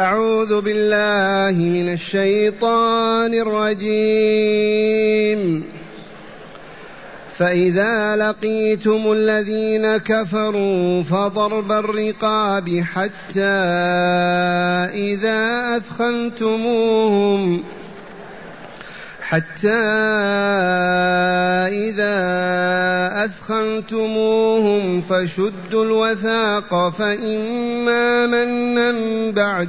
أعوذ بالله من الشيطان الرجيم. فإذا لقيتم الذين كفروا فضرب الرقاب حتى إذا أثخنتموهم. حتى إذا أثخنتموهم فشدوا الوثاق فإما منا بعد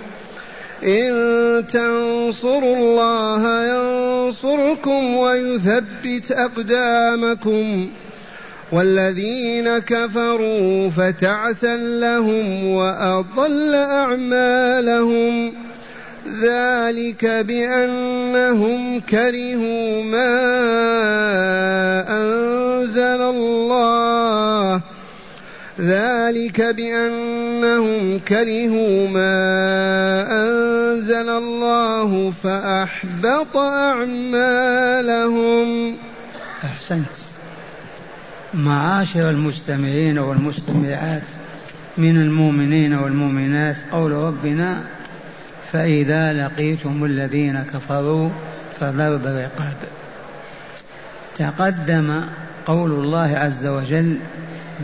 إن تنصروا الله ينصركم ويثبت أقدامكم والذين كفروا فتعسا لهم وأضل أعمالهم ذلك بأنهم كرهوا ما أنزل الله ذلك بأنهم كرهوا ما أنزل الله فأحبط أعمالهم. أحسنت. معاشر المستمعين والمستمعات من المؤمنين والمؤمنات قول ربنا فإذا لقيتم الذين كفروا فضرب رقاب تقدم قول الله عز وجل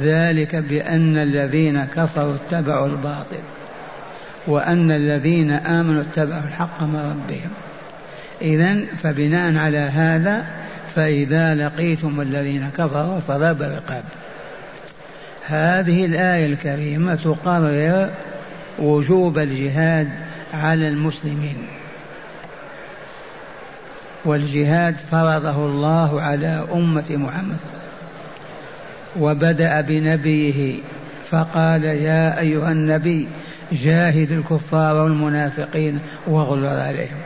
ذلك بأن الذين كفروا اتبعوا الباطل وأن الذين آمنوا اتبعوا الحق من ربهم. إذا فبناء على هذا فإذا لقيتم الذين كفروا فضرب رقاب هذه الآية الكريمة تقرر وجوب الجهاد على المسلمين. والجهاد فرضه الله على أمة محمد وبدأ بنبيه فقال يا أيها النبي جاهد الكفار والمنافقين واغلظ عليهم.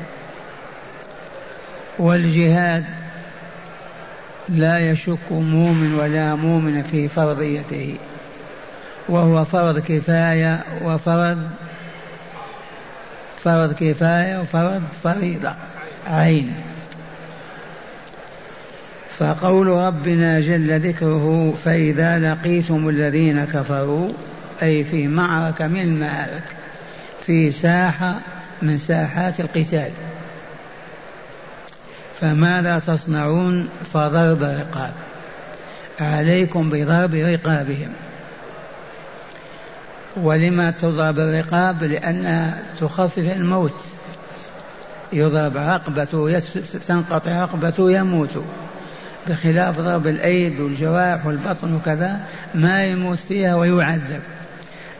والجهاد لا يشك مؤمن ولا مؤمن في فرضيته وهو فرض كفاية وفرض فرض كفاية وفرض فريضة. عين. فقول ربنا جل ذكره فإذا لقيتم الذين كفروا أي في معركة من المعارك في ساحة من ساحات القتال. فماذا تصنعون؟ فضرب رقاب. عليكم بضرب رقابهم. ولما تضرب الرقاب؟ لأنها تخفف الموت. يضرب رقبته تنقطع رقبته يموت. بخلاف ضرب الأيد والجوارح والبطن وكذا ما يموت فيها ويعذب.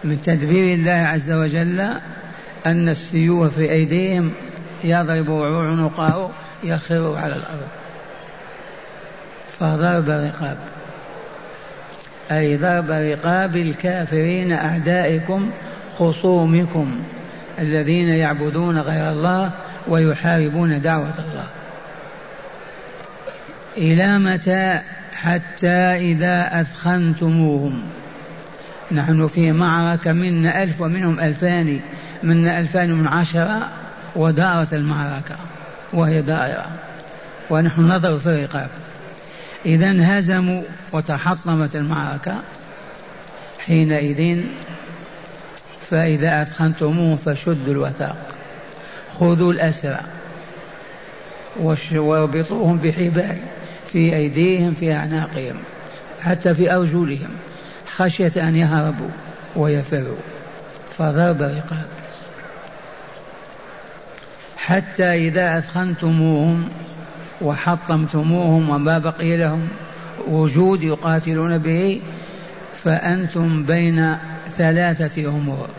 من تدبير الله عز وجل أن السيوف في أيديهم يضرب عنقه يخر على الأرض. فضرب رقاب. أي ضرب رقاب الكافرين أعدائكم خصومكم الذين يعبدون غير الله ويحاربون دعوة الله. إلى متى حتى إذا أثخنتموهم؟ نحن في معركة منا ألف ومنهم ألفان منا ألفان من عشرة ودارت المعركة وهي دائرة ونحن نضرب في الرقاب إذا انهزموا وتحطمت المعركة. حينئذ فإذا أثخنتموهم فشدوا الوثاق خذوا الأسرى واربطوهم بحبال. في أيديهم في أعناقهم حتى في أرجلهم خشية أن يهربوا ويفروا. فضرب رقاب حتى إذا أثخنتموهم وحطمتموهم وما بقي لهم وجود يقاتلون به فأنتم بين ثلاثة أمور.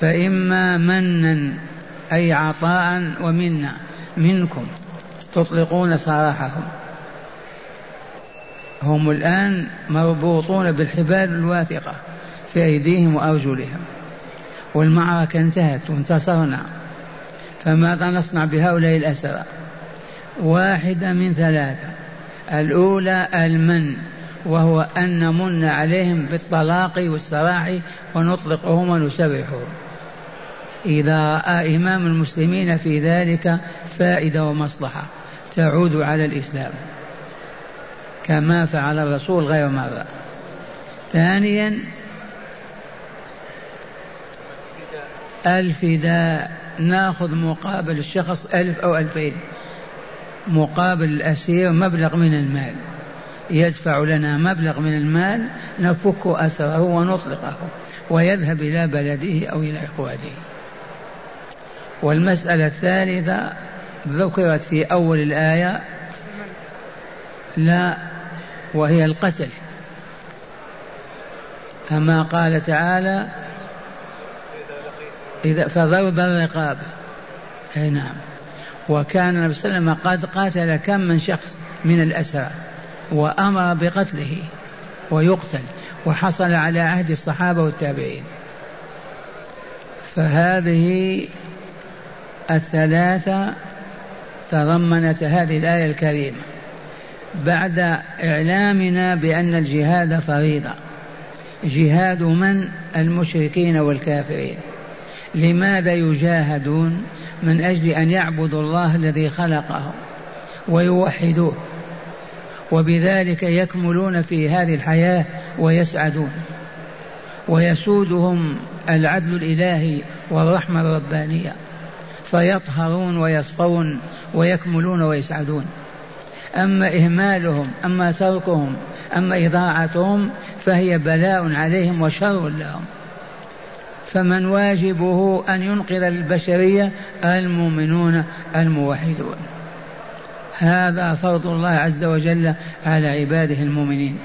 فإما منا أي عطاء ومنا منكم. تطلقون سراحهم. هم الآن مربوطون بالحبال الواثقة في أيديهم وأرجلهم. والمعركة انتهت وانتصرنا. فماذا نصنع بهؤلاء الأسرى. واحدة من ثلاثة. الأولى المن وهو أن نمن عليهم بالطلاق والسراح ونطلقهم ونسرحهم. إذا رأى إمام المسلمين في ذلك فائدة ومصلحة. تعود على الإسلام كما فعل الرسول غير مرة. ثانيا الفداء نأخذ مقابل الشخص ألف أو ألفين مقابل الأسير مبلغ من المال. يدفع لنا مبلغ من المال نفك أسره ونطلقه ويذهب إلى بلده أو إلى إخوانه والمسألة الثالثة ذكرت في أول الآية لا وهي القتل. كما قال تعالى إذا فضرب الرقاب. أي نعم. وكان النبي صلى الله عليه وسلم قد قاتل كم من شخص من الأسرى وأمر بقتله ويقتل وحصل على عهد الصحابة والتابعين. فهذه الثلاثة تضمنت هذه الآية الكريمة بعد إعلامنا بأن الجهاد فريضة. جهاد من؟ المشركين والكافرين. لماذا يجاهدون؟ من أجل أن يعبدوا الله الذي خلقهم ويوحدوه وبذلك يكملون في هذه الحياة ويسعدون ويسودهم العدل الإلهي والرحمة الربانية. فيطهرون ويصفون ويكملون ويسعدون. أما إهمالهم أما تركهم أما إضاعتهم فهي بلاء عليهم وشر لهم. فمن واجبه أن ينقذ البشرية؟ المؤمنون الموحدون. هذا فرض الله عز وجل على عباده المؤمنين.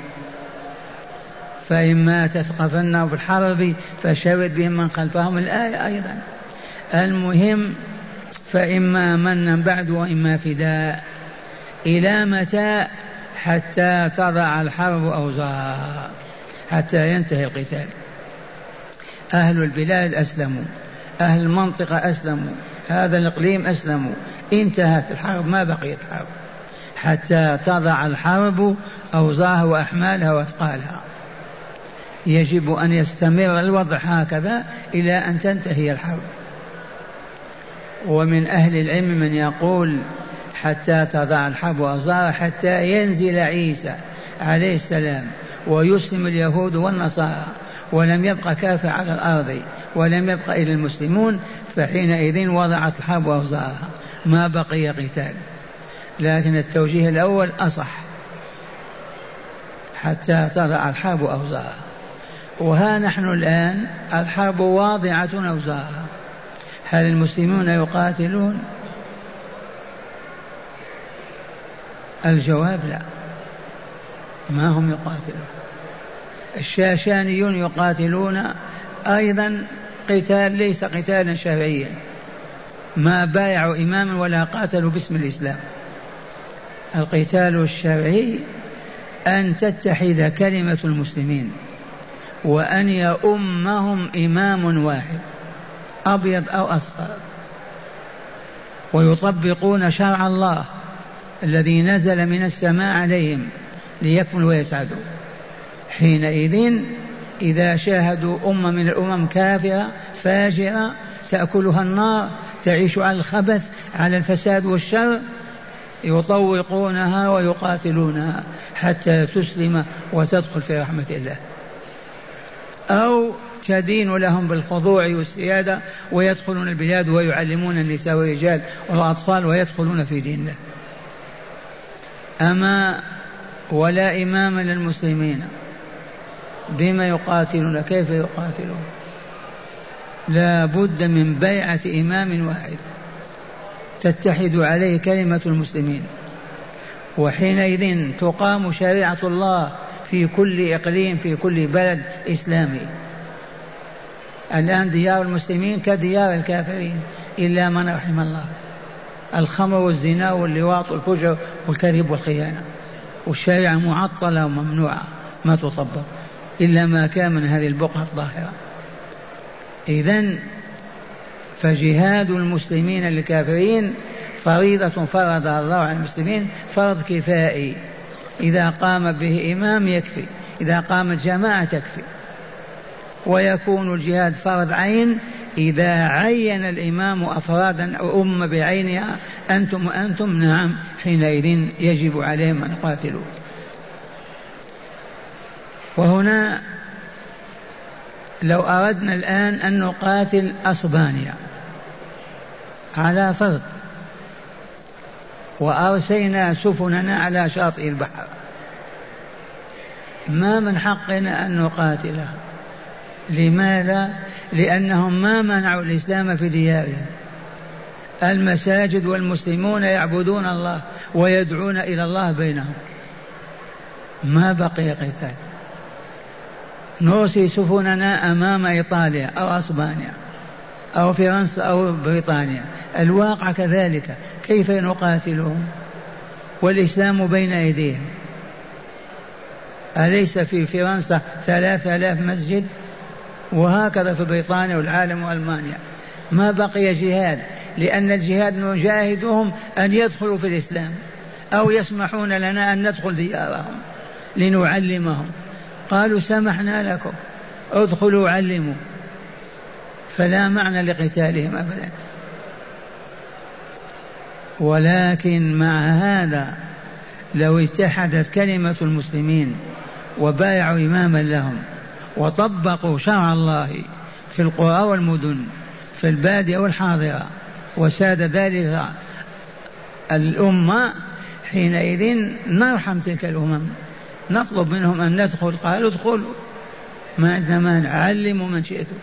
فإما تثقفنهم في الحرب فشرد بهم من خلفهم الآية أيضا. المهم فإما منا بعد وإما فداء إلى متى؟ حتى تضع الحرب أوزارها حتى ينتهي القتال. أهل البلاد أسلموا أهل المنطقة أسلموا هذا الإقليم أسلموا انتهت الحرب ما بقيت حرب. حتى تضع الحرب أوزارها وأحمالها وأثقالها. يجب أن يستمر الوضع هكذا إلى أن تنتهي الحرب. ومن أهل العلم من يقول حتى تضع الحرب أوزارها حتى ينزل عيسى عليه السلام ويسلم اليهود والنصارى ولم يبقى كافر على الأرض ولم يبقى إلا المسلمون فحينئذ وضعت الحرب أوزارها ما بقي قتال. لكن التوجيه الأول أصح. حتى تضع الحرب أوزارها وها نحن الآن الحرب واضعة أوزارها هل المسلمون يقاتلون؟ الجواب لا. ما هم يقاتلون. الشاشانيون يقاتلون أيضا قتال ليس قتالا شرعيا ما بايعوا إماما ولا قاتلوا باسم الإسلام. القتال الشرعي أن تتحد كلمة المسلمين وأن يؤمهم إمام واحد. أبيض أو أصفر. ويطبقون شرع الله الذي نزل من السماء عليهم ليكملوا ويسعدوا. حينئذ إذا شاهدوا أمة من الأمم كافرة فاجرة تأكلها النار تعيش على الخبث على الفساد والشر يطوقونها ويقاتلونها حتى تسلم وتدخل في رحمة الله. أو تدين لهم بالخضوع والسيادة ويدخلون البلاد ويعلمون النساء والرجال والأطفال ويدخلون في دين الله. أما ولا إمام للمسلمين بما يقاتلون؟ كيف يقاتلون؟ لا بد من بيعة إمام واحد تتحد عليه كلمة المسلمين. وحينئذ تقام شريعة الله في كل إقليم في كل بلد إسلامي. الآن ديار المسلمين كديار الكافرين إلا من رحم الله. الخمر والزنا واللواط والفجر والكذب والخيانة. والشريعة معطلة وممنوعة ما تطبق. إلا ما كان من هذه البقعة الظاهرة. إذا فجهاد المسلمين للكافرين فريضة فرضها الله على المسلمين فرض كفائي. إذا قام به إمام يكفي إذا قامت جماعة تكفي. ويكون الجهاد فرض عين. إذا عين الإمام أفرادا أو أمة بعينها أنتم وأنتم نعم حينئذ يجب عليهم أن يقاتلوا وهنا لو أردنا الآن أن نقاتل أسبانيا على فرض وأرسينا سفننا على شاطئ البحر. ما من حقنا أن نقاتلها لماذا؟ لأنهم ما منعوا الإسلام في ديارهم. المساجد والمسلمون يعبدون الله ويدعون إلى الله بينهم. ما بقي قتال؟ نرسي سفننا أمام إيطاليا أو أسبانيا أو فرنسا أو بريطانيا. الواقع كذلك. كيف نقاتلهم؟ والإسلام بين أيديهم. أليس في فرنسا ثلاثة آلاف مسجد؟ وهكذا في بريطانيا والعالم وألمانيا. ما بقي جهاد لأن الجهاد نجاهدهم أن يدخلوا في الإسلام أو يسمحون لنا أن ندخل ديارهم لنعلمهم. قالوا سمحنا لكم ادخلوا علموا. فلا معنى لقتالهم أبدا. ولكن مع هذا لو اتحدت كلمة المسلمين وبايعوا إماما لهم وطبقوا شرع الله في القرى والمدن في البادية والحاضرة وساد ذلك الأمة حينئذ نرحم تلك الأمم. نطلب منهم أن ندخل قالوا ادخلوا. ما عندنا مانع علموا من شئتم.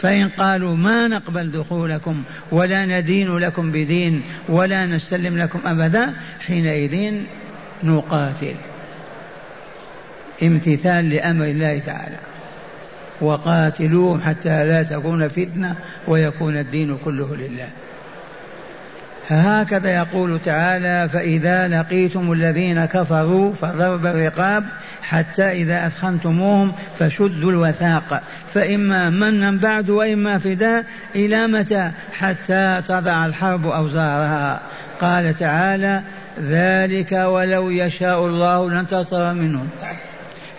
فإن قالوا ما نقبل دخولكم ولا ندين لكم بدين ولا نسلم لكم أبدا حينئذ نقاتل. امتثال لأمر الله تعالى. وقاتلوهم حتى لا تكون فتنة ويكون الدين كله لله. هكذا يقول تعالى فإذا لقيتم الذين كفروا فضرب الرقاب حتى إذا أثخنتموهم فشدوا الوثاق. فإما منا بعد وإما فداء إلى متى؟ حتى تضع الحرب أوزارها. قال تعالى ذلك ولو يشاء الله لانتصر منهم.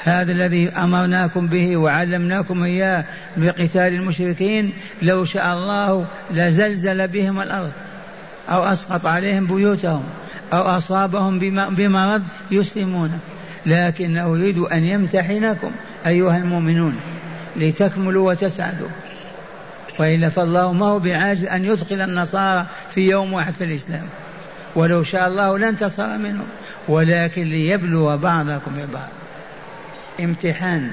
هذا الذي أمرناكم به وعلمناكم إياه بقتال المشركين لو شاء الله لزلزل بهم الأرض أو أسقط عليهم بيوتهم أو أصابهم بمرض يسلمون. لكنه يريد أن يمتحنكم أيها المؤمنون لتكملوا وتسعدوا. والا فالله ما هو بعاجز أن يدخل النصارى في يوم واحد في الإسلام. ولو شاء الله لانتصر منهم ولكن ليبلو بعضكم ببعض. امتحان.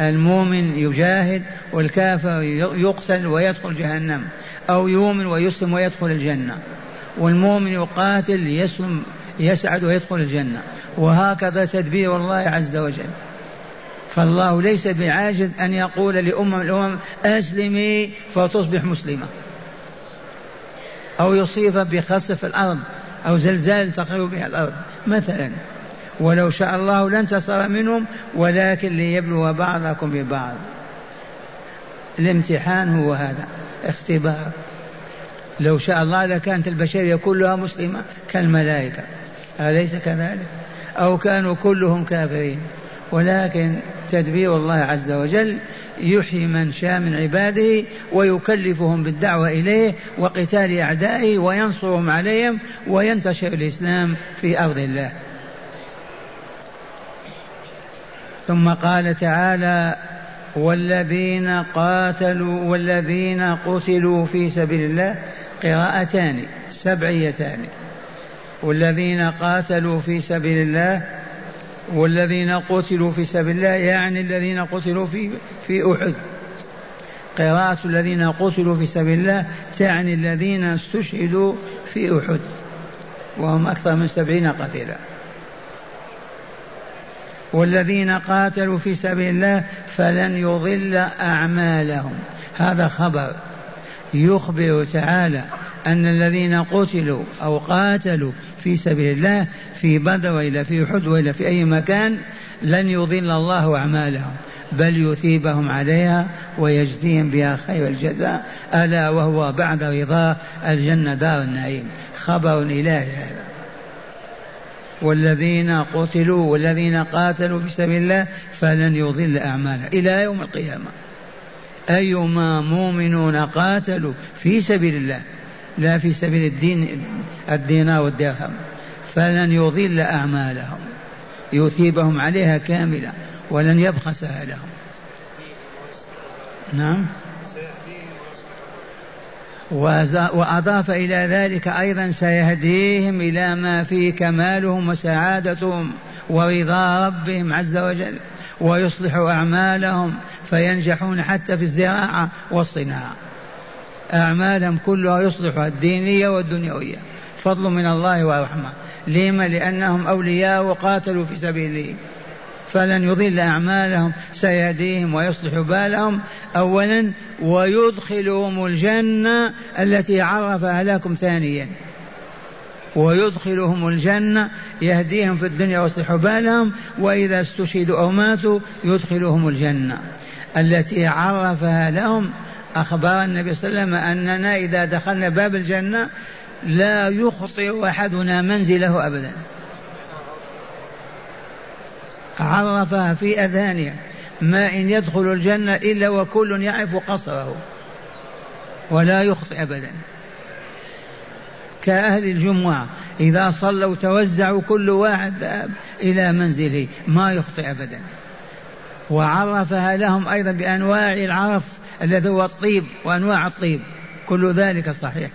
المؤمن يجاهد والكافر يقتل ويدخل جهنم أو يؤمن ويسلم ويدخل الجنة. والمؤمن يقاتل يسلم يسعد ويدخل الجنة. وهكذا تدبير الله عز وجل. فالله ليس بعاجز أن يقول لأمم الأمم أسلمي فتصبح مسلمة. أو يصيب بخسف الأرض أو زلزال تخرب بها الأرض. مثلا ولو شاء الله لانتصر منهم ولكن ليبلو بعضكم ببعض. الامتحان هو هذا اختبار. لو شاء الله لكانت البشرية كلها مسلمة كالملائكة. أليس كذلك؟ أو كانوا كلهم كافرين. ولكن تدبير الله عز وجل يحيي من شاء من عباده ويكلفهم بالدعوة إليه وقتال أعدائه وينصرهم عليهم وينتشر الإسلام في أرض الله. ثم قال تعالى والذين قاتلوا والذين قتلوا في سبيل الله قراءتان سبعيتان. والذين قاتلوا في سبيل الله والذين قتلوا في سبيل الله يعني الذين قتلوا في في أحد. قراءة الذين قتلوا في سبيل الله تعني الذين استشهدوا في أحد وهم أكثر من سبعين قتيلا. والذين قاتلوا في سبيل الله فلن يضل أعمالهم. هذا خبر يخبر تعالى أن الذين قتلوا أو قاتلوا في سبيل الله في بدر وإلا في أحد وإلا في أي مكان لن يضل الله أعمالهم بل يثيبهم عليها ويجزيهم بها خير الجزاء ألا وهو بعد رضاه الجنة دار النعيم. خبر إلهي هذا. والذين قتلوا والذين قاتلوا في سبيل الله فلن يضل أعمالهم. إلى يوم القيامة. أيما مؤمنون قاتلوا في سبيل الله لا في سبيل الدين الدينار والدرهم فلن يضل أعمالهم. يثيبهم عليها كاملة ولن يبخسها لهم نعم. وأضاف إلى ذلك أيضا سيهديهم إلى ما فيه كمالهم وسعادتهم ورضا ربهم عز وجل ويصلح أعمالهم فينجحون حتى في الزراعة والصناعة. أعمالهم كلها يصلحها الدينية والدنيوية. فضل من الله ورحمة. لما؟ لأنهم أولياء وقاتلوا في سبيله. فلن يضل أعمالهم سيهديهم ويصلح بالهم. أولا ويدخلهم الجنة التي عرفها لكم ثانيا. ويدخلهم الجنة يهديهم في الدنيا ويصلح بالهم. وإذا استشهدوا أو ماتوا يدخلهم الجنة التي عرفها لهم أخبر النبي صلى الله عليه وسلم أننا إذا دخلنا باب الجنة لا يخطئ أحدنا منزله أبدا. عرفها في أذانها ما إن يدخل الجنة إلا وكل يعرف قصره ولا يخطئ أبدا. كأهل الجمعة إذا صلوا توزعوا كل واحد إلى منزله ما يخطئ أبدا. وعرفها لهم أيضا بأنواع العرف الذي هو الطيب وأنواع الطيب كل ذلك صحيح.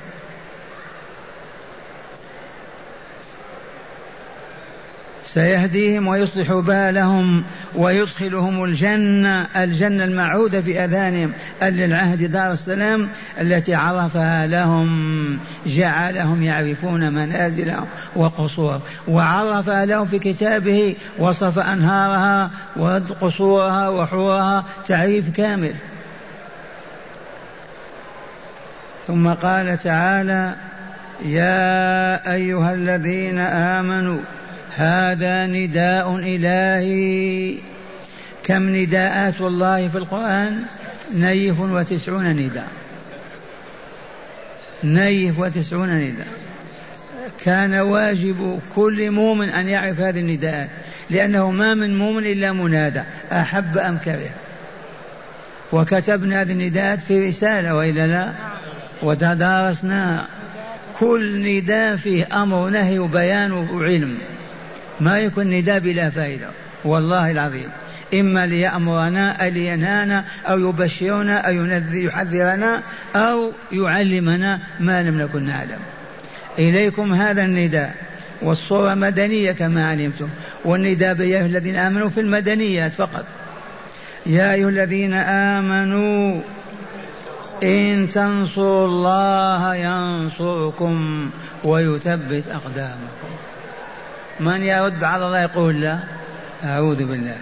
سيهديهم ويصلح بالهم ويدخلهم الجنة الجنة المعودة في أذانهم العهد دار السلام التي عرفها لهم جعلهم يعرفون منازلهم وقصورهم وعرفها لهم في كتابه وصف أنهارها وقصورها وحورها تعريف كامل. ثم قال تعالى يا أيها الذين آمنوا هذا نداء إلهي. كم نداءات الله في القرآن؟ نيف وتسعون نداء. نيف وتسعون نداء. كان واجب كل مؤمن أن يعرف هذه النداءات لأنه ما من مؤمن إلا منادى أحب أم كره. وكتبنا هذه النداءات في رسالة وإلا لا؟ وتدارسناها كل نداء فيه أمر نهي وبيان وعلم. ما يكون نداء بلا فائدة. والله العظيم. إما ليأمرنا أو لينهانا أو يبشرنا أو يحذرنا أو يعلمنا ما لم نكن نعلم. إليكم هذا النداء. والصورة مدنية كما علمتم. والنداء يا الذين آمنوا في المدنيات فقط. يا أيها الذين آمنوا إن تنصروا الله ينصركم ويثبت أقدامكم. من يرد على الله يقول لا؟ أعوذ بالله.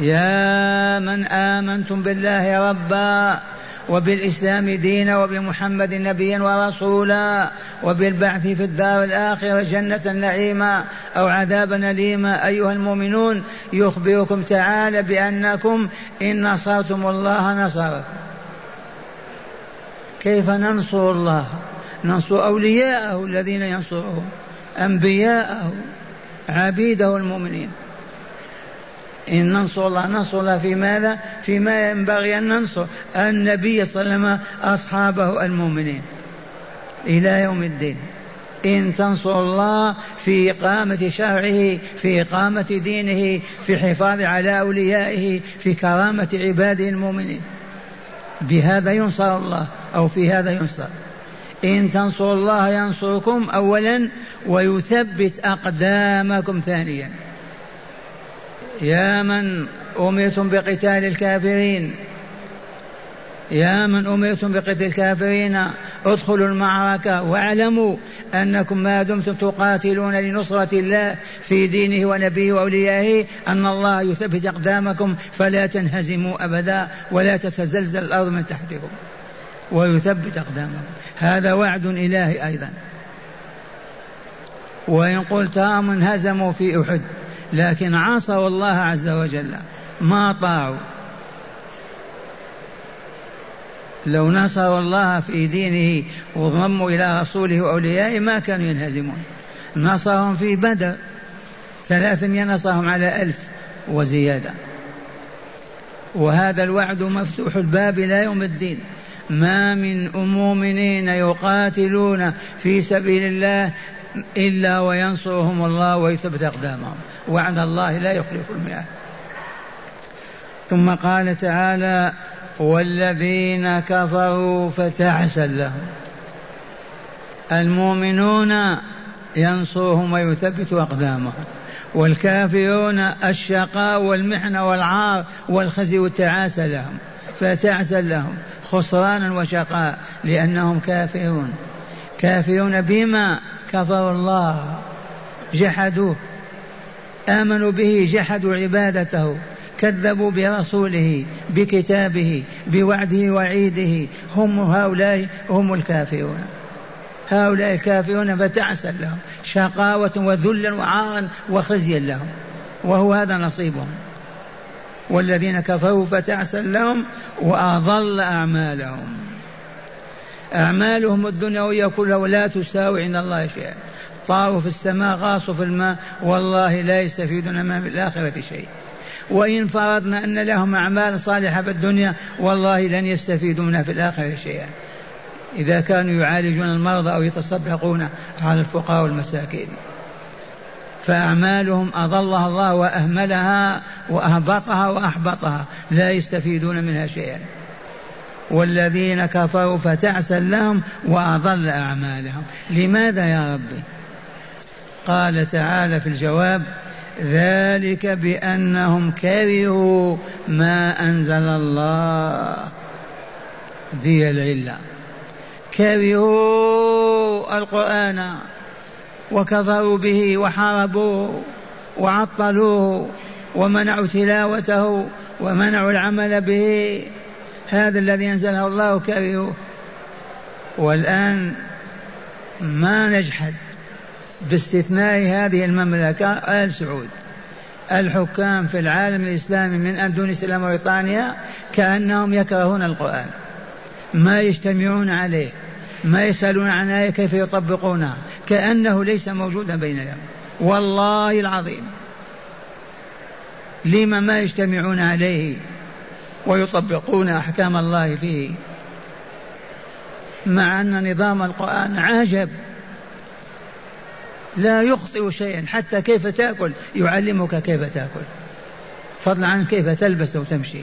يا من آمنتم بالله ربا وبالإسلام دينا وبمحمد نبيا ورسولا وبالبعث في الدار الآخرة جنة نعيما أو عذابا أليما أيها المؤمنون يخبركم تعالى بأنكم إن نصرتم الله نصركم. كيف ننصر الله؟ ننصر أولياءه الذين ينصرهم أنبياءه عبيده المؤمنين. إن ننصر الله ننصر الله في ماذا؟ فيما ينبغي أن ننصر النبي صلى الله عليه وسلم أصحابه المؤمنين إلى يوم الدين. إن تنصر الله في إقامة شرعه في إقامة دينه في الحفاظ على أوليائه في كرامة عباده المؤمنين. بهذا ينصر الله أو في هذا ينصر. إن تنصروا الله ينصركم أولا ويثبت أقدامكم ثانيا. يا من أمرتم بقتال الكافرين يا من أمرتم بقتل الكافرين ادخلوا المعركة واعلموا أنكم ما دمتم تقاتلون لنصرة الله في دينه ونبيه وأوليائه أن الله يثبت أقدامكم فلا تنهزموا أبدا ولا تتزلزل الأرض من تحتكم ويثبت أقدامكم. هذا وعد إلهي أيضا. وإن قلت هم انهزموا في أحد لكن عصوا الله عز وجل ما طاعوا. لو نصروا الله في دينه وضموا إلى رسوله وأوليائه ما كانوا ينهزمون. نصرهم في بدر ثلاثمائة نصرهم على ألف وزيادة. وهذا الوعد مفتوح الباب إلى يوم الدين. ما من مؤمنين يقاتلون في سبيل الله إلا وينصرهم الله ويثبت أقدامهم. وعد الله لا يخلف الميعاد. ثم قال تعالى والذين كفروا فتعسا لهم. المؤمنون ينصرهم ويثبت أقدامهم. والكافرون الشقاء والمحنة والعار والخزي والتعاسة لهم. فتعسا لهم. خسرانا وشقاء لأنهم كافرون. كافرون بما كفروا الله. جحدوه. آمنوا به جحدوا عبادته. كذبوا برسوله بكتابه بوعده وعيده. هم هؤلاء هم الكافرون. هؤلاء الكافرون فتعسا لهم. شقاوة وذلا وعارا وخزيا لهم. وهو هذا نصيبهم. والذين كفروا فتعسا لهم وأضل أعمالهم. أعمالهم الدنيوية كلها لا تساوي عند الله شيئا. طاروا في السماء غاصوا في الماء والله لا يستفيدون ما في الآخرة شيء. وإن فرضنا أن لهم أعمال صالحة في الدنيا والله لن يستفيدوا منها في الآخرة شيئا. إذا كانوا يعالجون المرضى أو يتصدقون على الفقراء والمساكين. فأعمالهم أضلها الله وأهملها وأهبطها وأحبطها لا يستفيدون منها شيئا. والذين كفروا فتعسا لهم وأضل أعمالهم. لماذا يا ربي؟ قال تعالى في الجواب ذلك بأنهم كرهوا ما أنزل الله. ذي العلة. كرهوا القرآن. وكفروا به وحاربوه وعطلوه ومنعوا تلاوته ومنعوا العمل به. هذا الذي أنزله الله كرهوه والآن ما نجحد باستثناء هذه المملكة آل سعود. الحكام في العالم الإسلامي من أندونيسيا إلى موريتانيا كأنهم يكرهون القرآن. ما يجتمعون عليه. ما يسألون عن آية كيف يطبقونها كأنه ليس موجودا بينهم والله العظيم. لما ما يجتمعون عليه ويطبقون أحكام الله فيه مع أن نظام القرآن عجب. لا يخطئ شيئا حتى كيف تأكل؟ يعلمك كيف تأكل. فضلا عن كيف تلبس وتمشي.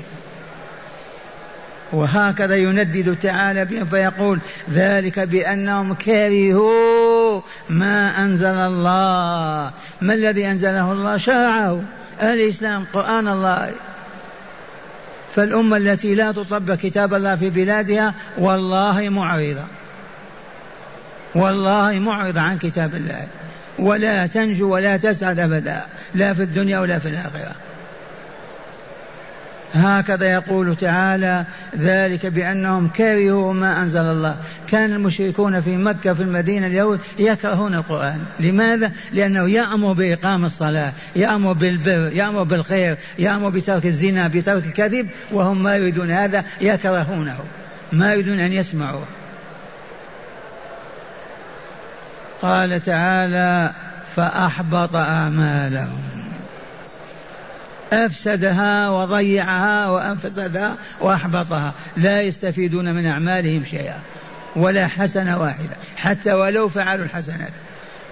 وهكذا يندد تعالى بهم فيقول ذلك بأنهم كرهوا ما أنزل الله. ما الذي أنزله الله؟ شرعه الإسلام قرآن الله. فالأمة التي لا تطبق كتاب الله في بلادها والله معرضة. والله معرضة عن كتاب الله. ولا تنجو ولا تسعد أبدا. لا في الدنيا ولا في الآخرة. هكذا يقول تعالى ذلك بأنهم كرهوا ما أنزل الله. كان المشركون في مكة في المدينة اليهود يكرهون القرآن. لماذا؟ لأنه يأمر بإقام الصلاة يأمر بالبر يأمر بالخير يأمر بترك الزنا بترك الكذب وهم ما يريدون هذا يكرهونه. ما يريدون أن يسمعوه. قال تعالى فأحبط أعمالهم. أفسدها وضيعها وأنفسدها وأحبطها. لا يستفيدون من أعمالهم شيئا ولا حسنة واحدة. حتى ولو فعلوا الحسنات.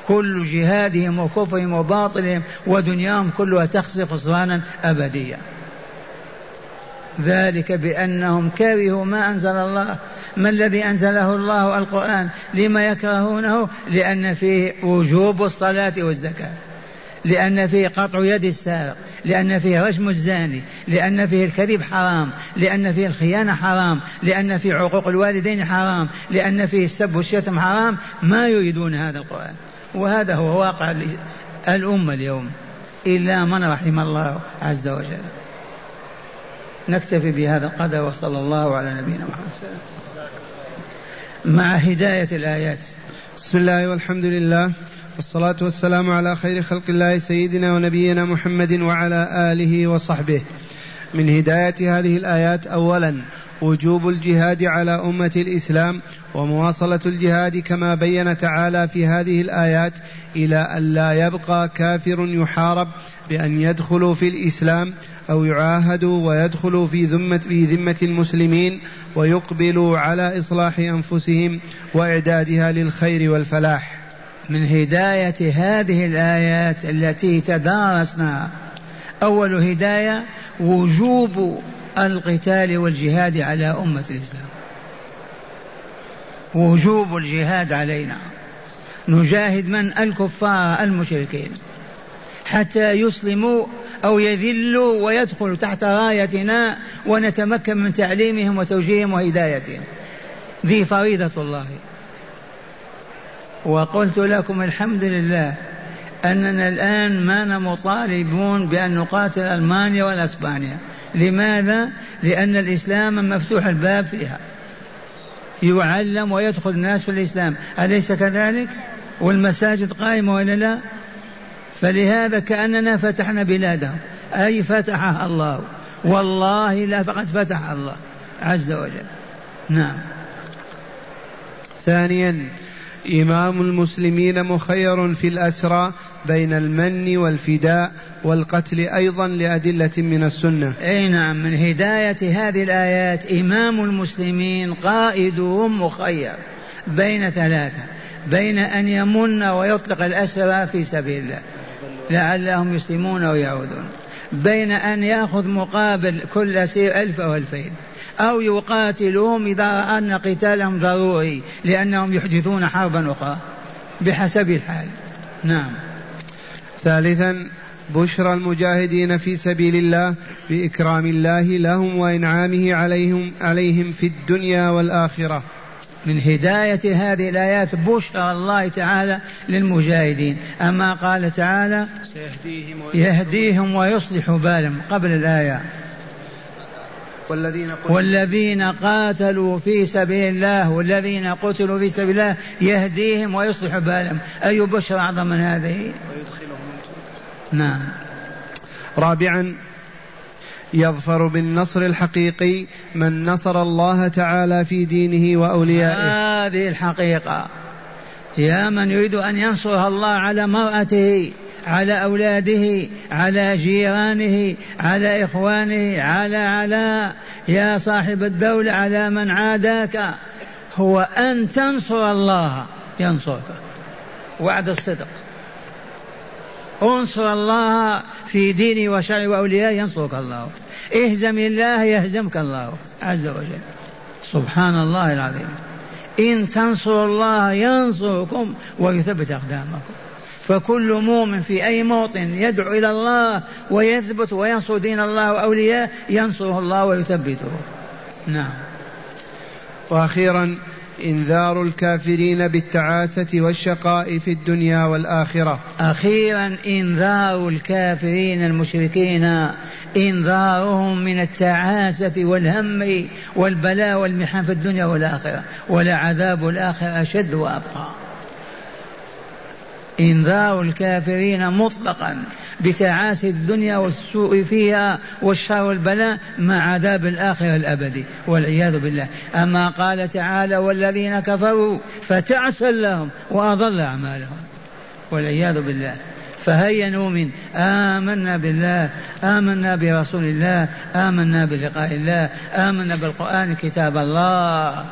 كل جهادهم وكفرهم وباطلهم ودنياهم كلها تخسر خسرانا أبديا. ذلك بأنهم كرهوا ما أنزل الله. ما الذي أنزله الله؟ القرآن. لما يكرهونه؟ لأن فيه وجوب الصلاة والزكاة. لأن فيه قطع يد السارق لأن فيه رجم الزاني لأن فيه الكذب حرام لأن فيه الخيانة حرام لأن فيه عقوق الوالدين حرام لأن فيه السب والشتم حرام ما يريدون هذا القرآن. وهذا هو واقع الأمة اليوم. إلا من رحم الله عز وجل. نكتفي بهذا القدر وصلى الله على نبينا محمد مع هداية الآيات. بسم الله والحمد لله. والصلاة والسلام على خير خلق الله سيدنا ونبينا محمد وعلى آله وصحبه من هداية هذه الآيات أولا وجوب الجهاد على أمة الإسلام ومواصلة الجهاد كما بين تعالى في هذه الآيات إلى أن لا يبقى كافر يحارب بأن يدخلوا في الإسلام أو يعاهدوا ويدخلوا في ذمة في ذمة المسلمين ويقبلوا على إصلاح أنفسهم وإعدادها للخير والفلاح. من هداية هذه الآيات التي تدارسناها أول هداية وجوب القتال والجهاد على أمة الإسلام. وجوب الجهاد علينا. نجاهد من؟ الكفار المشركين. حتى يسلموا أو يذلوا ويدخلوا تحت رايتنا ونتمكن من تعليمهم وتوجيههم وهدايتهم. ذي فريضة الله. وقلت لكم الحمد لله أننا الآن ما مطالبون بأن نقاتل ألمانيا والأسبانيا. لماذا؟ لأن الإسلام مفتوح الباب فيها. يعلم ويدخل الناس في الإسلام. أليس كذلك؟ والمساجد قائمة ولا لا؟ فلهذا كأننا فتحنا بلادهم أي فتحها الله. والله لا فقد فتح الله. عز وجل. نعم. ثانيا إمام المسلمين مخير في الأسرى بين المن والفداء والقتل أيضا لأدلة من السنة. أي نعم من هداية هذه الآيات إمام المسلمين قائدهم مخير بين ثلاثة بين أن يمن ويطلق الأسرى في سبيل الله لعلهم يسلمون أو يعودون بين أن يأخذ مقابل كل أسير ألف أو ألفين. أو يقاتلهم إذا رأى أن قتالهم ضروري لأنهم يحدثون حربا أخرى بحسب الحال. نعم. ثالثا بشرى المجاهدين في سبيل الله بإكرام الله لهم وإنعامه عليهم عليهم في الدنيا والآخرة. من هداية هذه الآيات بشرى الله تعالى للمجاهدين. أما قال تعالى سيهديهم يهديهم ويصلح بالهم قبل الآية. والذين قتلوا, والذين قاتلوا في سبيل الله والذين قتلوا في سبيل الله يهديهم ويصلح بالهم. أي بشرى أعظم من هذه؟ ويدخلهم نعم. رابعا يظفر بالنصر الحقيقي من نصر الله تعالى في دينه وأوليائه. هذه الحقيقة. يا من يريد أن ينصرها الله على مرأته على أولاده على جيرانه على إخوانه على على يا صاحب الدولة على من عاداك. هو أن تنصر الله. ينصرك. وعد الصدق. انصر الله في دينه وشرعه وأوليائه ينصرك الله. اهزم الله يهزمك الله. عز وجل. سبحان الله العظيم. إن تنصروا الله ينصركم ويثبت أقدامكم. فكل مؤمن في أي موطن يدعو إلى الله ويثبت وينصر دين الله وأولياء ينصره الله ويثبته. نعم. وأخيرا إنذار الكافرين بالتعاسة والشقاء في الدنيا والآخرة. أخيرا إنذار الكافرين المشركين إنذارهم من التعاسة والهم والبلاء والمحن في الدنيا والآخرة. ولعذاب الآخرة أشد وأبقى. إنذار الكافرين مطلقا بتعاسي الدنيا والسوء فيها والشر والبلاء مع عذاب الآخرة الأبدي والعياذ بالله. أما قال تعالى والذين كفروا فتعسا لهم وأضل أعمالهم. والعياذ بالله. فهيا نؤمن آمنا بالله آمنا برسول الله آمنا بلقاء الله آمنا بالقرآن كتاب الله.